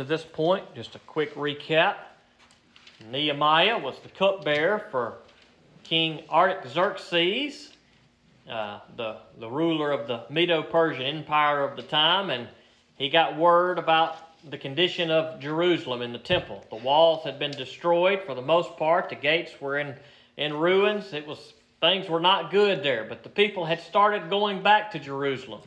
to this point, just a quick recap. Nehemiah was the cupbearer for King Artaxerxes, uh, the, the ruler of the Medo Persian Empire of the time, and he got word about the condition of Jerusalem in the temple. The walls had been destroyed for the most part, the gates were in, in ruins. It was things were not good there, but the people had started going back to Jerusalem.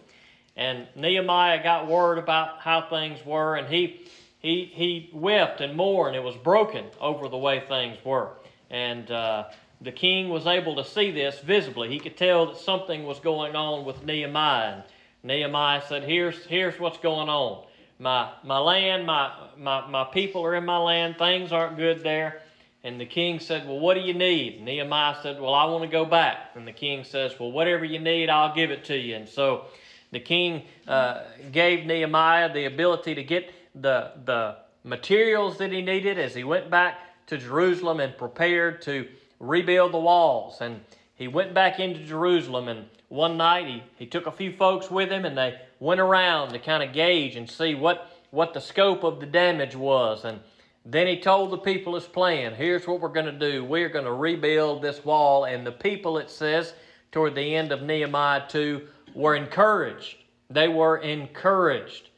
And Nehemiah got word about how things were, and he he he wept and mourned. It was broken over the way things were, and uh, the king was able to see this visibly. He could tell that something was going on with Nehemiah. And Nehemiah said, "Here's here's what's going on. My my land, my my my people are in my land. Things aren't good there." And the king said, Well, what do you need? Nehemiah said, Well, I want to go back. And the king says, Well, whatever you need, I'll give it to you. And so the king uh, gave Nehemiah the ability to get the, the materials that he needed as he went back to Jerusalem and prepared to rebuild the walls. And he went back into Jerusalem, and one night he, he took a few folks with him, and they went around to kind of gauge and see what, what the scope of the damage was. And then he told the people his plan. Here's what we're going to do. We're going to rebuild this wall. And the people, it says, toward the end of Nehemiah 2, were encouraged. They were encouraged.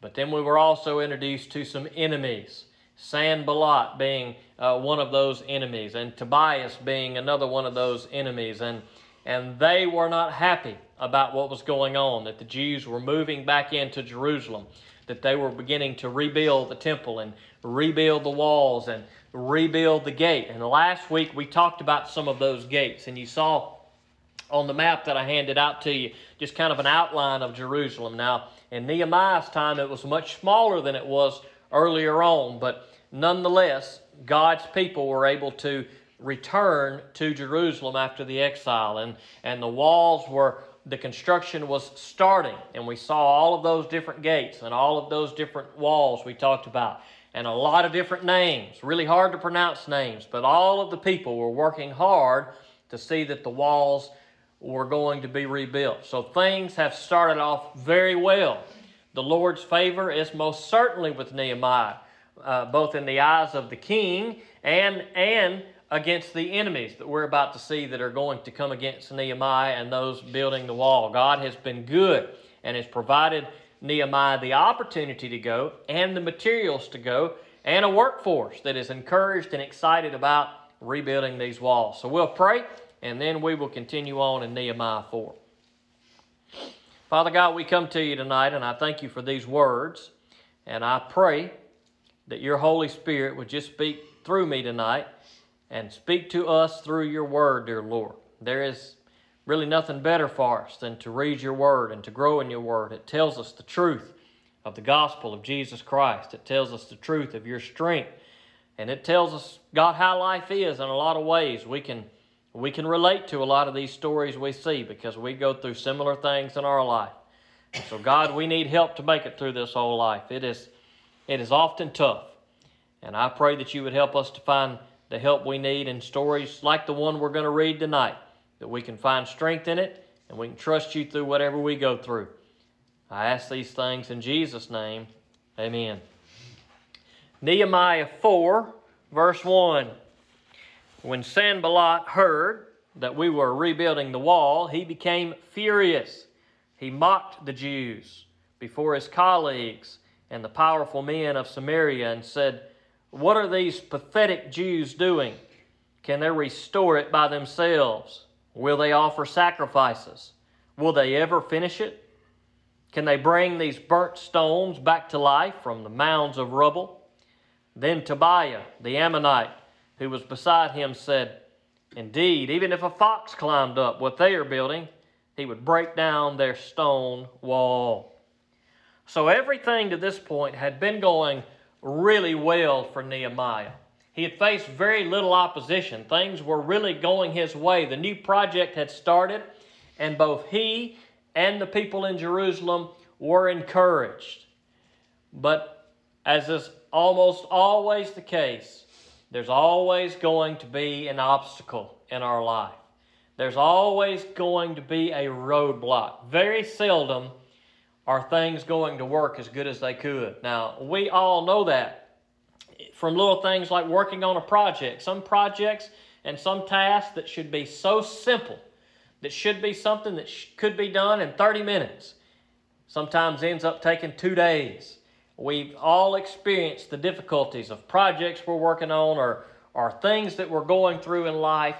But then we were also introduced to some enemies. Sanballat being uh, one of those enemies, and Tobias being another one of those enemies. And, and they were not happy about what was going on, that the Jews were moving back into Jerusalem, that they were beginning to rebuild the temple and rebuild the walls and rebuild the gate. And last week we talked about some of those gates, and you saw on the map that I handed out to you just kind of an outline of Jerusalem. Now, in Nehemiah's time, it was much smaller than it was earlier on, but nonetheless, God's people were able to return to Jerusalem after the exile, and, and the walls were the construction was starting, and we saw all of those different gates and all of those different walls we talked about and a lot of different names, really hard to pronounce names, but all of the people were working hard to see that the walls were going to be rebuilt. So things have started off very well. The Lord's favor is most certainly with Nehemiah, uh, both in the eyes of the king and, and against the enemies that we're about to see that are going to come against Nehemiah and those building the wall. God has been good and has provided Nehemiah the opportunity to go and the materials to go and a workforce that is encouraged and excited about rebuilding these walls. So we'll pray and then we will continue on in Nehemiah 4. Father God, we come to you tonight and I thank you for these words. And I pray that your Holy Spirit would just speak through me tonight and speak to us through your word, dear Lord. There is really nothing better for us than to read your word and to grow in your word. It tells us the truth of the gospel of Jesus Christ, it tells us the truth of your strength. And it tells us, God, how life is in a lot of ways. We can, we can relate to a lot of these stories we see because we go through similar things in our life. So, God, we need help to make it through this whole life. It is, it is often tough. And I pray that you would help us to find the help we need in stories like the one we're going to read tonight that we can find strength in it and we can trust you through whatever we go through. I ask these things in Jesus' name. Amen. Nehemiah 4, verse 1. When Sanballat heard that we were rebuilding the wall, he became furious. He mocked the Jews before his colleagues and the powerful men of Samaria and said, What are these pathetic Jews doing? Can they restore it by themselves? Will they offer sacrifices? Will they ever finish it? Can they bring these burnt stones back to life from the mounds of rubble? Then Tobiah, the Ammonite, who was beside him, said, Indeed, even if a fox climbed up what they are building, he would break down their stone wall. So everything to this point had been going really well for Nehemiah. He had faced very little opposition. Things were really going his way. The new project had started, and both he and the people in Jerusalem were encouraged. But as is almost always the case, there's always going to be an obstacle in our life. There's always going to be a roadblock. Very seldom are things going to work as good as they could? Now, we all know that from little things like working on a project. Some projects and some tasks that should be so simple, that should be something that sh- could be done in 30 minutes, sometimes ends up taking two days. We've all experienced the difficulties of projects we're working on or, or things that we're going through in life,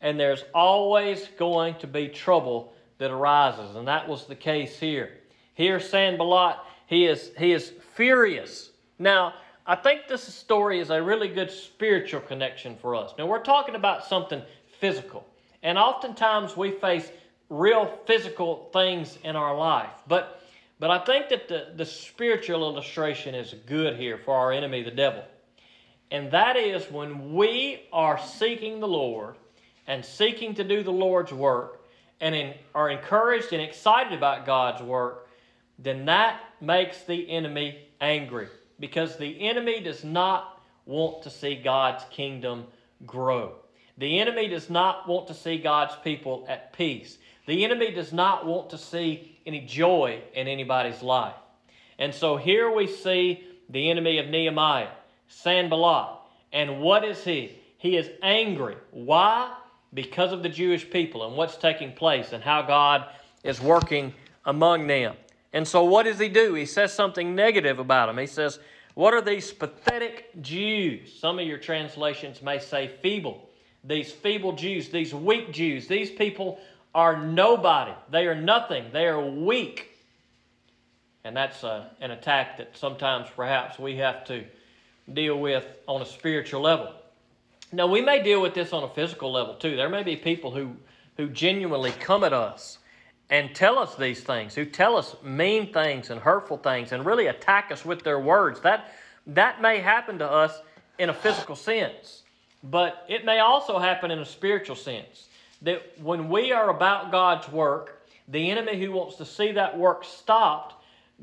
and there's always going to be trouble that arises, and that was the case here. Here, Sanballat, he is, he is furious. Now, I think this story is a really good spiritual connection for us. Now, we're talking about something physical, and oftentimes we face real physical things in our life. But, but I think that the, the spiritual illustration is good here for our enemy, the devil. And that is when we are seeking the Lord and seeking to do the Lord's work and in, are encouraged and excited about God's work, then that makes the enemy angry because the enemy does not want to see God's kingdom grow. The enemy does not want to see God's people at peace. The enemy does not want to see any joy in anybody's life. And so here we see the enemy of Nehemiah, Sanballat. And what is he? He is angry. Why? Because of the Jewish people and what's taking place and how God is working among them. And so what does he do? He says something negative about them. He says, What are these pathetic Jews? Some of your translations may say feeble. These feeble Jews, these weak Jews, these people are nobody. They are nothing. They are weak. And that's uh, an attack that sometimes perhaps we have to deal with on a spiritual level. Now, we may deal with this on a physical level too. There may be people who, who genuinely come at us and tell us these things, who tell us mean things and hurtful things and really attack us with their words. That, that may happen to us in a physical sense, but it may also happen in a spiritual sense. That when we are about God's work, the enemy who wants to see that work stopped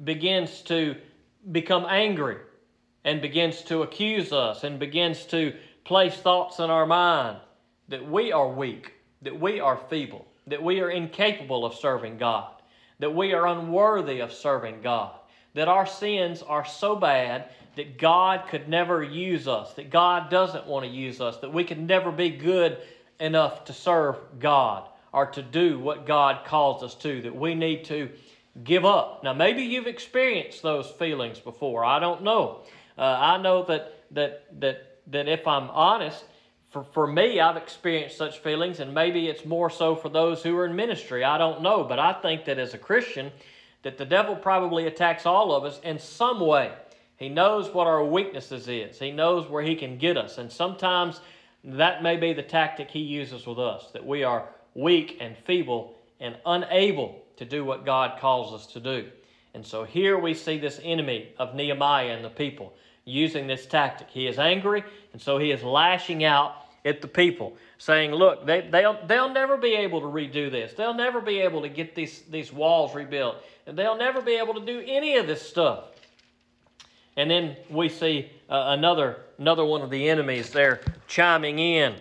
begins to become angry and begins to accuse us and begins to place thoughts in our mind that we are weak, that we are feeble, that we are incapable of serving God, that we are unworthy of serving God, that our sins are so bad that God could never use us, that God doesn't want to use us, that we could never be good enough to serve God or to do what God calls us to, that we need to give up. Now, maybe you've experienced those feelings before. I don't know. Uh, I know that, that, that, that if I'm honest, for, for me, I've experienced such feelings, and maybe it's more so for those who are in ministry. I don't know, but I think that as a Christian, that the devil probably attacks all of us in some way. He knows what our weaknesses is. He knows where he can get us, and sometimes that may be the tactic he uses with us, that we are weak and feeble and unable to do what God calls us to do. And so here we see this enemy of Nehemiah and the people using this tactic. He is angry, and so he is lashing out at the people, saying, Look, they, they'll, they'll never be able to redo this. They'll never be able to get these, these walls rebuilt. And they'll never be able to do any of this stuff. And then we see uh, another, another one of the enemies there chiming in.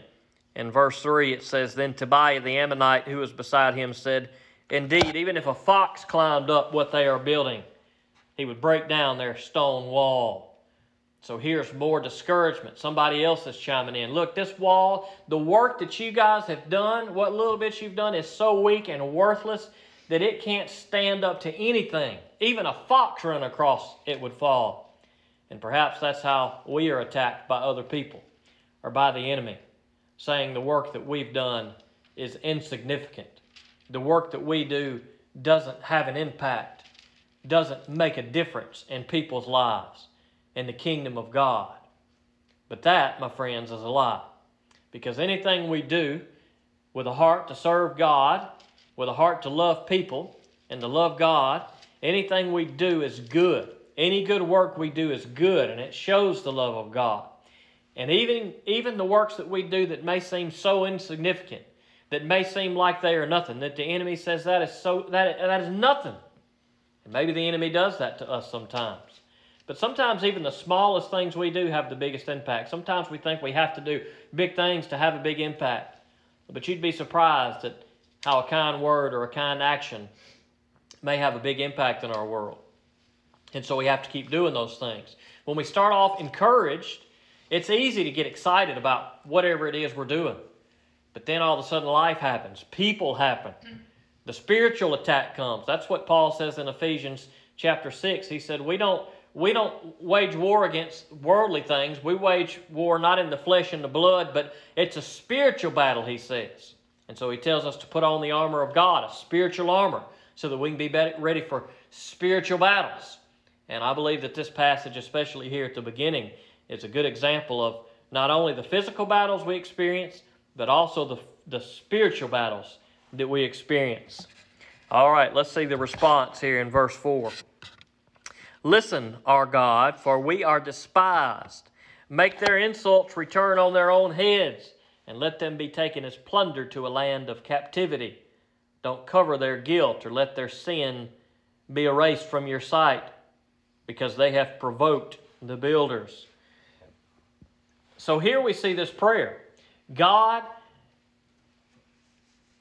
In verse 3, it says, Then Tobiah the Ammonite, who was beside him, said, Indeed, even if a fox climbed up what they are building, he would break down their stone wall. So here's more discouragement. Somebody else is chiming in. Look, this wall, the work that you guys have done, what little bit you've done, is so weak and worthless that it can't stand up to anything. Even a fox run across it would fall. And perhaps that's how we are attacked by other people or by the enemy, saying the work that we've done is insignificant. The work that we do doesn't have an impact, doesn't make a difference in people's lives in the kingdom of God. But that, my friends, is a lie. Because anything we do with a heart to serve God, with a heart to love people and to love God, anything we do is good. Any good work we do is good, and it shows the love of God. And even, even the works that we do that may seem so insignificant, that may seem like they are nothing, that the enemy says that is so that, that is nothing. And maybe the enemy does that to us sometimes. But sometimes even the smallest things we do have the biggest impact. Sometimes we think we have to do big things to have a big impact. But you'd be surprised at how a kind word or a kind action may have a big impact in our world. And so we have to keep doing those things. When we start off encouraged, it's easy to get excited about whatever it is we're doing. But then all of a sudden life happens, people happen. The spiritual attack comes. That's what Paul says in Ephesians chapter 6. He said, "We don't we don't wage war against worldly things. We wage war not in the flesh and the blood, but it's a spiritual battle, he says. And so he tells us to put on the armor of God, a spiritual armor, so that we can be ready for spiritual battles. And I believe that this passage, especially here at the beginning, is a good example of not only the physical battles we experience, but also the, the spiritual battles that we experience. All right, let's see the response here in verse 4. Listen, our God, for we are despised. Make their insults return on their own heads, and let them be taken as plunder to a land of captivity. Don't cover their guilt or let their sin be erased from your sight, because they have provoked the builders. So here we see this prayer God,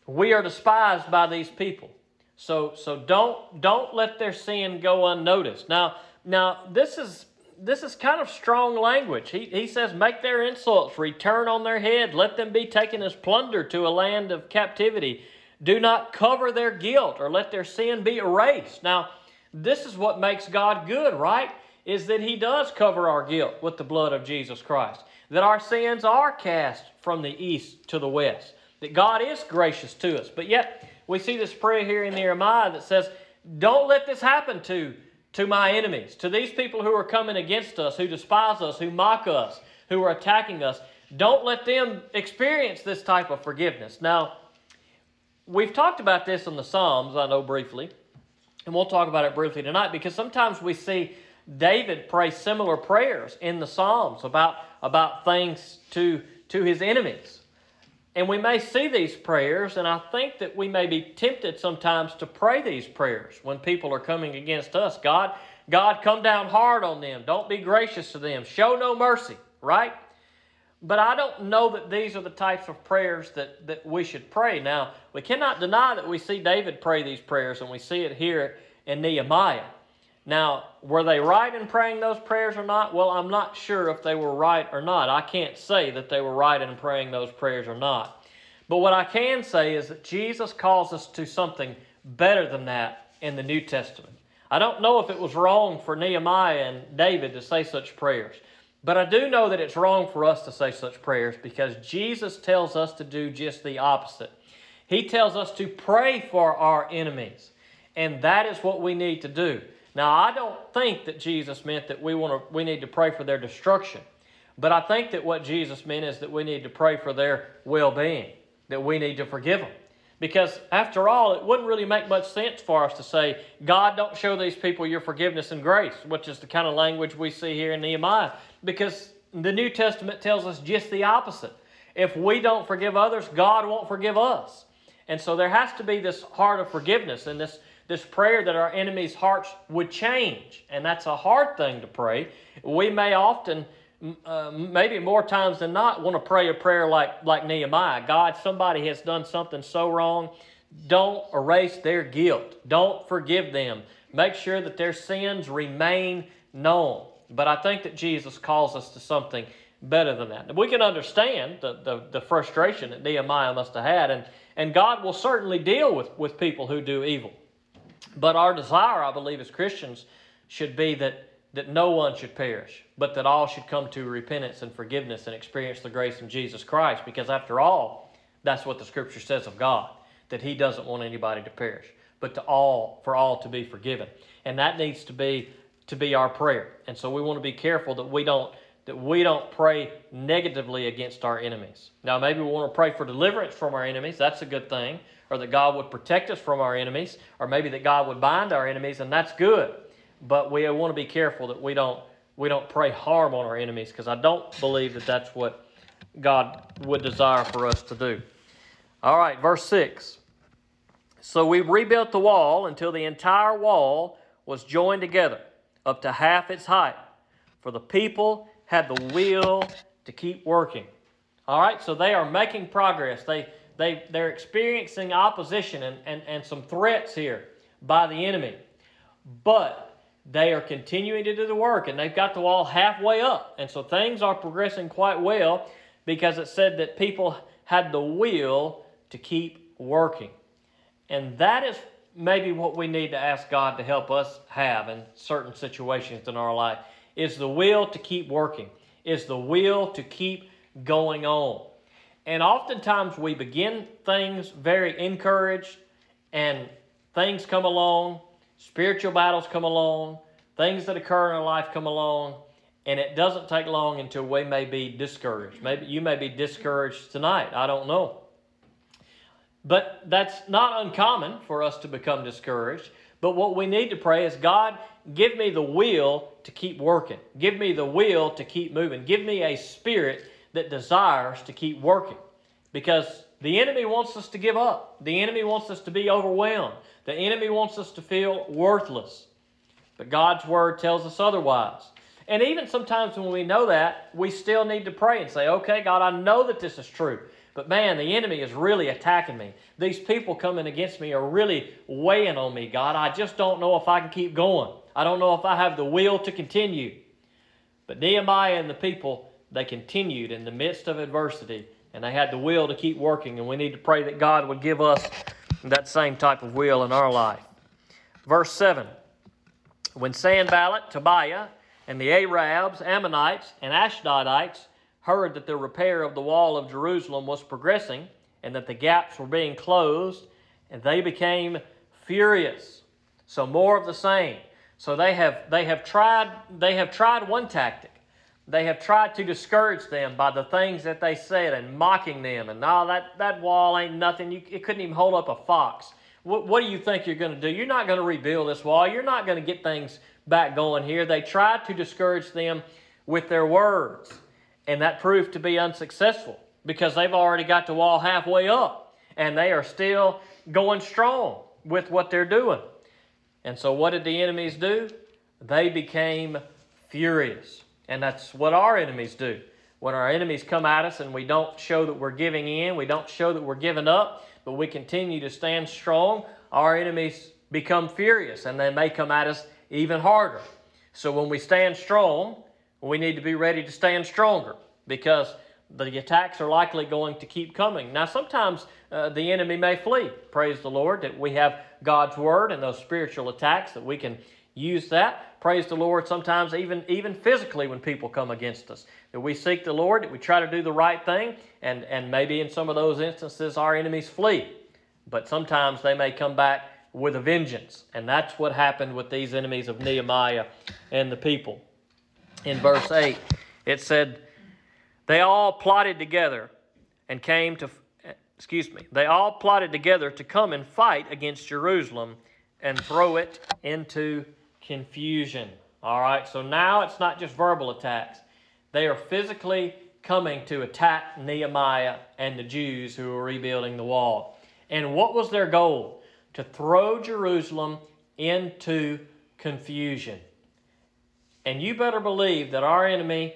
we are despised by these people. So so don't don't let their sin go unnoticed. Now now this is this is kind of strong language. He, he says, Make their insults return on their head. Let them be taken as plunder to a land of captivity. Do not cover their guilt or let their sin be erased. Now, this is what makes God good, right? Is that He does cover our guilt with the blood of Jesus Christ. That our sins are cast from the east to the west. That God is gracious to us. But yet, we see this prayer here in Nehemiah that says, Don't let this happen to, to my enemies, to these people who are coming against us, who despise us, who mock us, who are attacking us. Don't let them experience this type of forgiveness. Now, we've talked about this in the Psalms, I know briefly, and we'll talk about it briefly tonight because sometimes we see David pray similar prayers in the Psalms about, about things to, to his enemies. And we may see these prayers, and I think that we may be tempted sometimes to pray these prayers when people are coming against us. God, God, come down hard on them. Don't be gracious to them. Show no mercy, right? But I don't know that these are the types of prayers that, that we should pray. Now, we cannot deny that we see David pray these prayers, and we see it here in Nehemiah. Now, were they right in praying those prayers or not? Well, I'm not sure if they were right or not. I can't say that they were right in praying those prayers or not. But what I can say is that Jesus calls us to something better than that in the New Testament. I don't know if it was wrong for Nehemiah and David to say such prayers, but I do know that it's wrong for us to say such prayers because Jesus tells us to do just the opposite. He tells us to pray for our enemies, and that is what we need to do. Now, I don't think that Jesus meant that we want to we need to pray for their destruction. But I think that what Jesus meant is that we need to pray for their well-being, that we need to forgive them. Because after all, it wouldn't really make much sense for us to say, God, don't show these people your forgiveness and grace, which is the kind of language we see here in Nehemiah. Because the New Testament tells us just the opposite. If we don't forgive others, God won't forgive us. And so there has to be this heart of forgiveness and this this prayer that our enemies' hearts would change. And that's a hard thing to pray. We may often, uh, maybe more times than not, want to pray a prayer like, like Nehemiah God, somebody has done something so wrong. Don't erase their guilt, don't forgive them. Make sure that their sins remain known. But I think that Jesus calls us to something better than that. We can understand the, the, the, frustration that Nehemiah must have had, and, and God will certainly deal with, with people who do evil. But our desire, I believe, as Christians, should be that, that no one should perish, but that all should come to repentance and forgiveness and experience the grace of Jesus Christ. Because after all, that's what the Scripture says of God, that He doesn't want anybody to perish, but to all for all to be forgiven. And that needs to be to be our prayer. And so we want to be careful that we don't that we don't pray negatively against our enemies. Now maybe we want to pray for deliverance from our enemies. That's a good thing or that God would protect us from our enemies, or maybe that God would bind our enemies, and that's good. But we want to be careful that we don't we don't pray harm on our enemies because I don't believe that that's what God would desire for us to do. All right, verse 6. So we rebuilt the wall until the entire wall was joined together up to half its height, for the people had the will to keep working. All right, so they are making progress. They they, they're experiencing opposition and, and, and some threats here by the enemy. But they are continuing to do the work and they've got the wall halfway up. And so things are progressing quite well because it said that people had the will to keep working. And that is maybe what we need to ask God to help us have in certain situations in our life is the will to keep working, is the will to keep going on. And oftentimes we begin things very encouraged, and things come along, spiritual battles come along, things that occur in our life come along, and it doesn't take long until we may be discouraged. Maybe you may be discouraged tonight. I don't know. But that's not uncommon for us to become discouraged. But what we need to pray is God, give me the will to keep working. Give me the will to keep moving. Give me a spirit that desires to keep working. Because the enemy wants us to give up. The enemy wants us to be overwhelmed. The enemy wants us to feel worthless. But God's word tells us otherwise. And even sometimes when we know that, we still need to pray and say, okay, God, I know that this is true. But man, the enemy is really attacking me. These people coming against me are really weighing on me, God. I just don't know if I can keep going. I don't know if I have the will to continue. But Nehemiah and the people, they continued in the midst of adversity, and they had the will to keep working. And we need to pray that God would give us that same type of will in our life. Verse 7 When Sanballat, Tobiah, and the Arabs, Ammonites, and Ashdodites heard that the repair of the wall of Jerusalem was progressing and that the gaps were being closed, and they became furious. So more of the same. So they have they have tried they have tried one tactic. They have tried to discourage them by the things that they said and mocking them. And no, that, that wall ain't nothing. You, it couldn't even hold up a fox. What, what do you think you're going to do? You're not going to rebuild this wall. You're not going to get things back going here. They tried to discourage them with their words. And that proved to be unsuccessful because they've already got the wall halfway up and they are still going strong with what they're doing. And so, what did the enemies do? They became furious. And that's what our enemies do. When our enemies come at us and we don't show that we're giving in, we don't show that we're giving up, but we continue to stand strong, our enemies become furious and they may come at us even harder. So, when we stand strong, we need to be ready to stand stronger because the attacks are likely going to keep coming. Now, sometimes uh, the enemy may flee. Praise the Lord that we have God's word and those spiritual attacks that we can use that. Praise the Lord. Sometimes even even physically when people come against us, that we seek the Lord, that we try to do the right thing, and and maybe in some of those instances our enemies flee, but sometimes they may come back with a vengeance, and that's what happened with these enemies of Nehemiah and the people in verse 8. It said, They all plotted together and came to, excuse me, they all plotted together to come and fight against Jerusalem and throw it into confusion. All right, so now it's not just verbal attacks, they are physically coming to attack Nehemiah and the Jews who were rebuilding the wall. And what was their goal? To throw Jerusalem into confusion. And you better believe that our enemy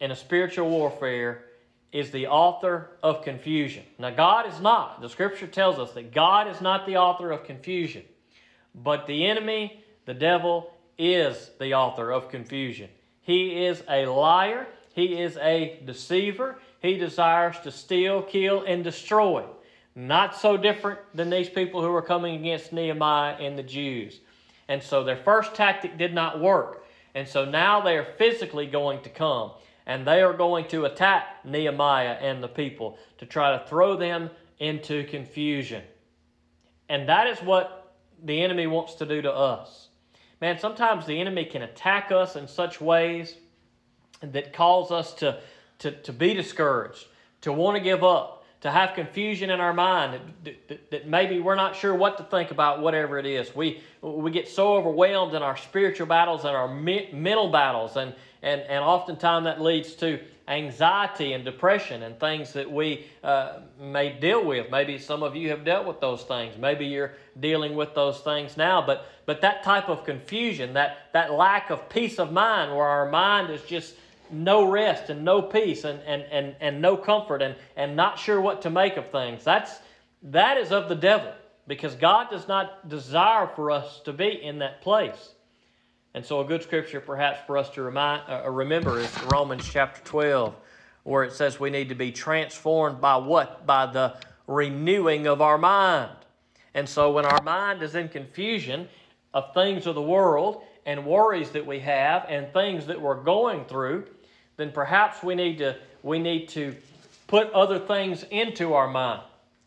in a spiritual warfare is the author of confusion. Now, God is not. The scripture tells us that God is not the author of confusion, but the enemy, the devil, is the author of confusion. He is a liar, he is a deceiver, he desires to steal, kill, and destroy. Not so different than these people who were coming against Nehemiah and the Jews. And so their first tactic did not work. And so now they are physically going to come and they are going to attack Nehemiah and the people to try to throw them into confusion. And that is what the enemy wants to do to us. Man, sometimes the enemy can attack us in such ways that cause us to, to, to be discouraged, to want to give up, to have confusion in our mind that, that, that, maybe we're not sure what to think about whatever it is. We, we get so overwhelmed in our spiritual battles and our me- mental battles, and, and, and oftentimes that leads to anxiety and depression and things that we uh, may deal with. Maybe some of you have dealt with those things. Maybe you're dealing with those things now, but, but that type of confusion, that, that lack of peace of mind where our mind is just no rest and no peace and, and, and, and no comfort and, and not sure what to make of things. That's, that is of the devil. because God does not desire for us to be in that place. And so, a good scripture perhaps for us to remind, uh, remember is Romans chapter 12, where it says we need to be transformed by what? By the renewing of our mind. And so, when our mind is in confusion of things of the world and worries that we have and things that we're going through, then perhaps we need to, we need to put other things into our mind.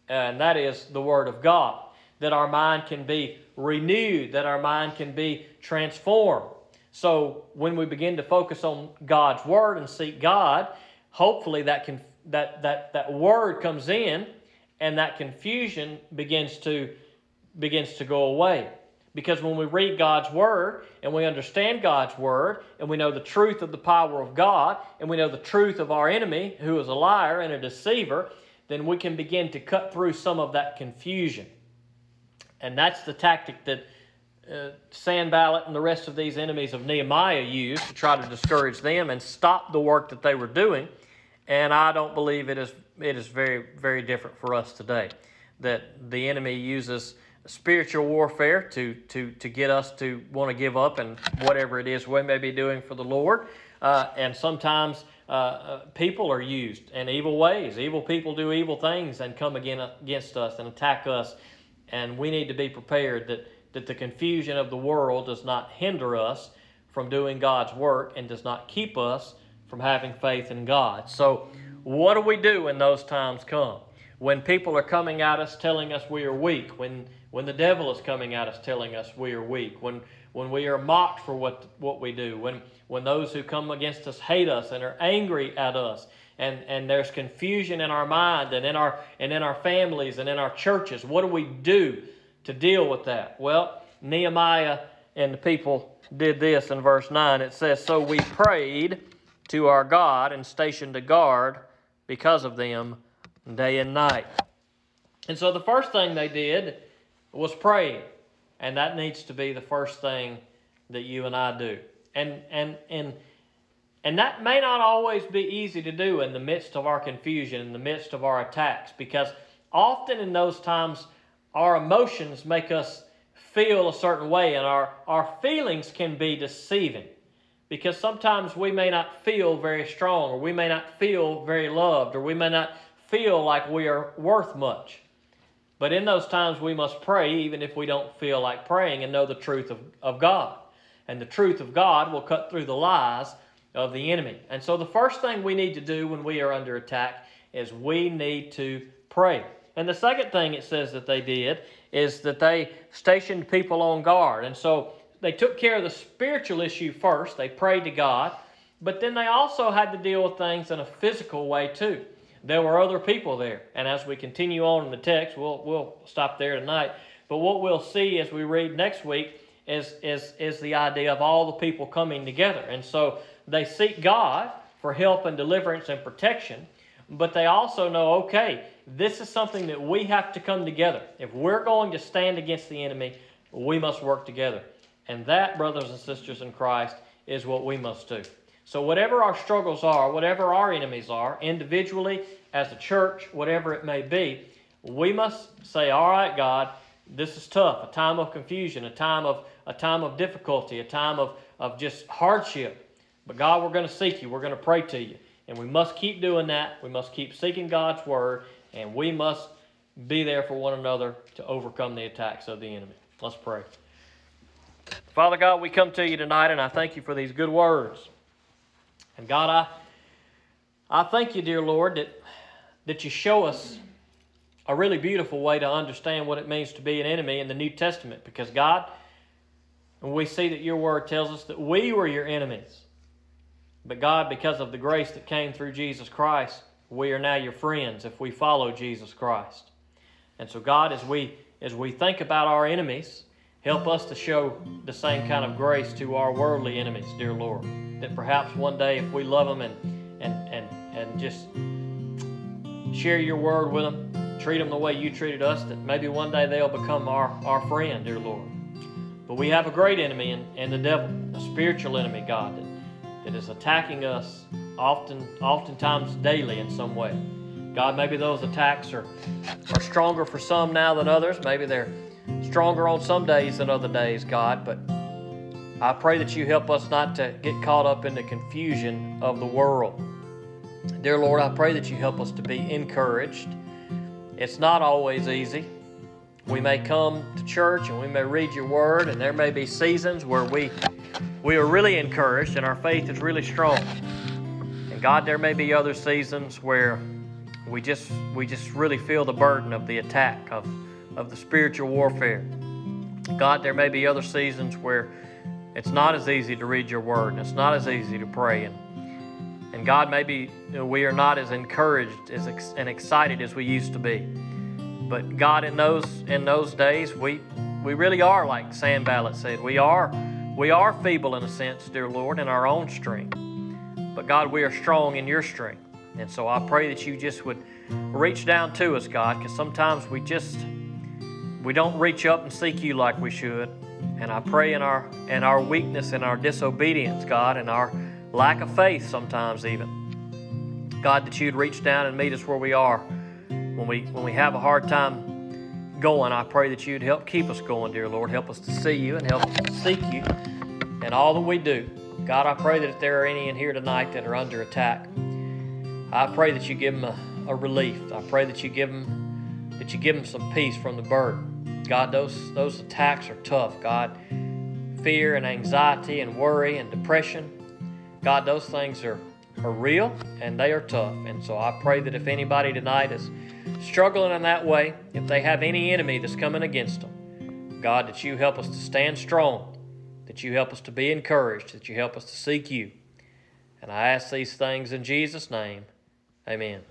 And that is the Word of God. That our mind can be renewed, that our mind can be transformed. So when we begin to focus on God's Word and seek God, hopefully that, can, that, that, that Word comes in and that confusion begins to, begins to go away. Because when we read God's Word and we understand God's Word and we know the truth of the power of God and we know the truth of our enemy, who is a liar and a deceiver, then we can begin to cut through some of that confusion. And that's the tactic that uh, Sanballat and the rest of these enemies of Nehemiah used to try to discourage them and stop the work that they were doing. And I don't believe it is, it is very, very different for us today. That the enemy uses spiritual warfare to, to, to get us to want to give up and whatever it is we may be doing for the Lord. Uh, and sometimes uh, uh, people are used in evil ways. Evil people do evil things and come again against us and attack us. And we need to be prepared that, that the confusion of the world does not hinder us from doing God's work and does not keep us from having faith in God. So, what do we do when those times come? When people are coming at us telling us we are weak, when when the devil is coming at us telling us we are weak, when, when we are mocked for what, what we do, when, when those who come against us hate us and are angry at us, and, and there's confusion in our mind and in our, and in our families and in our churches, what do we do to deal with that? Well, Nehemiah and the people did this in verse 9. It says, So we prayed to our God and stationed a guard because of them day and night. And so the first thing they did was praying. And that needs to be the first thing that you and I do. And and and and that may not always be easy to do in the midst of our confusion, in the midst of our attacks, because often in those times our emotions make us feel a certain way, and our, our feelings can be deceiving. Because sometimes we may not feel very strong, or we may not feel very loved, or we may not feel like we are worth much. But in those times, we must pray even if we don't feel like praying and know the truth of, of God. And the truth of God will cut through the lies of the enemy. And so, the first thing we need to do when we are under attack is we need to pray. And the second thing it says that they did is that they stationed people on guard. And so, they took care of the spiritual issue first, they prayed to God, but then they also had to deal with things in a physical way too there were other people there. And as we continue on in the text, we'll, we'll stop there tonight. But what we'll see as we read next week is, is, is the idea of all the people coming together. And so they seek God for help and deliverance and protection, but they also know, okay, this is something that we have to come together. If we're going to stand against the enemy, we must work together. And that, brothers and sisters in Christ, is what we must do. So, whatever our struggles are, whatever our enemies are, individually, as a church, whatever it may be, we must say, All right, God, this is tough, a time of confusion, a time of, a time of difficulty, a time of, of just hardship. But God, we're going to seek you, we're going to pray to you. And we must keep doing that. We must keep seeking God's word, and we must be there for one another to overcome the attacks of the enemy. Let's pray. Father God, we come to you tonight, and I thank you for these good words. And God, I, I thank you, dear Lord, that, that you show us a really beautiful way to understand what it means to be an enemy in the New Testament. Because, God, we see that your word tells us that we were your enemies. But, God, because of the grace that came through Jesus Christ, we are now your friends if we follow Jesus Christ. And so, God, as we, as we think about our enemies, help us to show the same kind of grace to our worldly enemies, dear Lord that perhaps one day if we love them and, and, and, and just share your word with them, treat them the way you treated us, that maybe one day they'll become our, our friend, dear Lord. But we have a great enemy in the devil, a spiritual enemy, God, that, that is attacking us often, oftentimes daily in some way. God, maybe those attacks are, are stronger for some now than others. Maybe they're stronger on some days than other days, God. But I pray that you help us not to get caught up in the confusion of the world. Dear Lord, I pray that you help us to be encouraged. It's not always easy. We may come to church and we may read your word, and there may be seasons where we we are really encouraged and our faith is really strong. And God, there may be other seasons where we just we just really feel the burden of the attack of, of the spiritual warfare. God, there may be other seasons where it's not as easy to read your word and it's not as easy to pray. And, and God, maybe we are not as encouraged as ex- and excited as we used to be. But God, in those in those days, we we really are like Sanballat said. We are we are feeble in a sense, dear Lord, in our own strength. But God, we are strong in your strength. And so I pray that you just would reach down to us, God, because sometimes we just we don't reach up and seek you like we should. And I pray in our in our weakness and our disobedience, God, and our lack of faith sometimes even. God, that you'd reach down and meet us where we are. When we when we have a hard time going, I pray that you'd help keep us going, dear Lord. Help us to see you and help us to seek you in all that we do. God, I pray that if there are any in here tonight that are under attack, I pray that you give them a, a relief. I pray that you give them that you give them some peace from the burden. God, those those attacks are tough. God, fear and anxiety and worry and depression. God, those things are are real and they are tough. And so I pray that if anybody tonight is struggling in that way, if they have any enemy that's coming against them, God, that you help us to stand strong, that you help us to be encouraged, that you help us to seek you. And I ask these things in Jesus' name. Amen.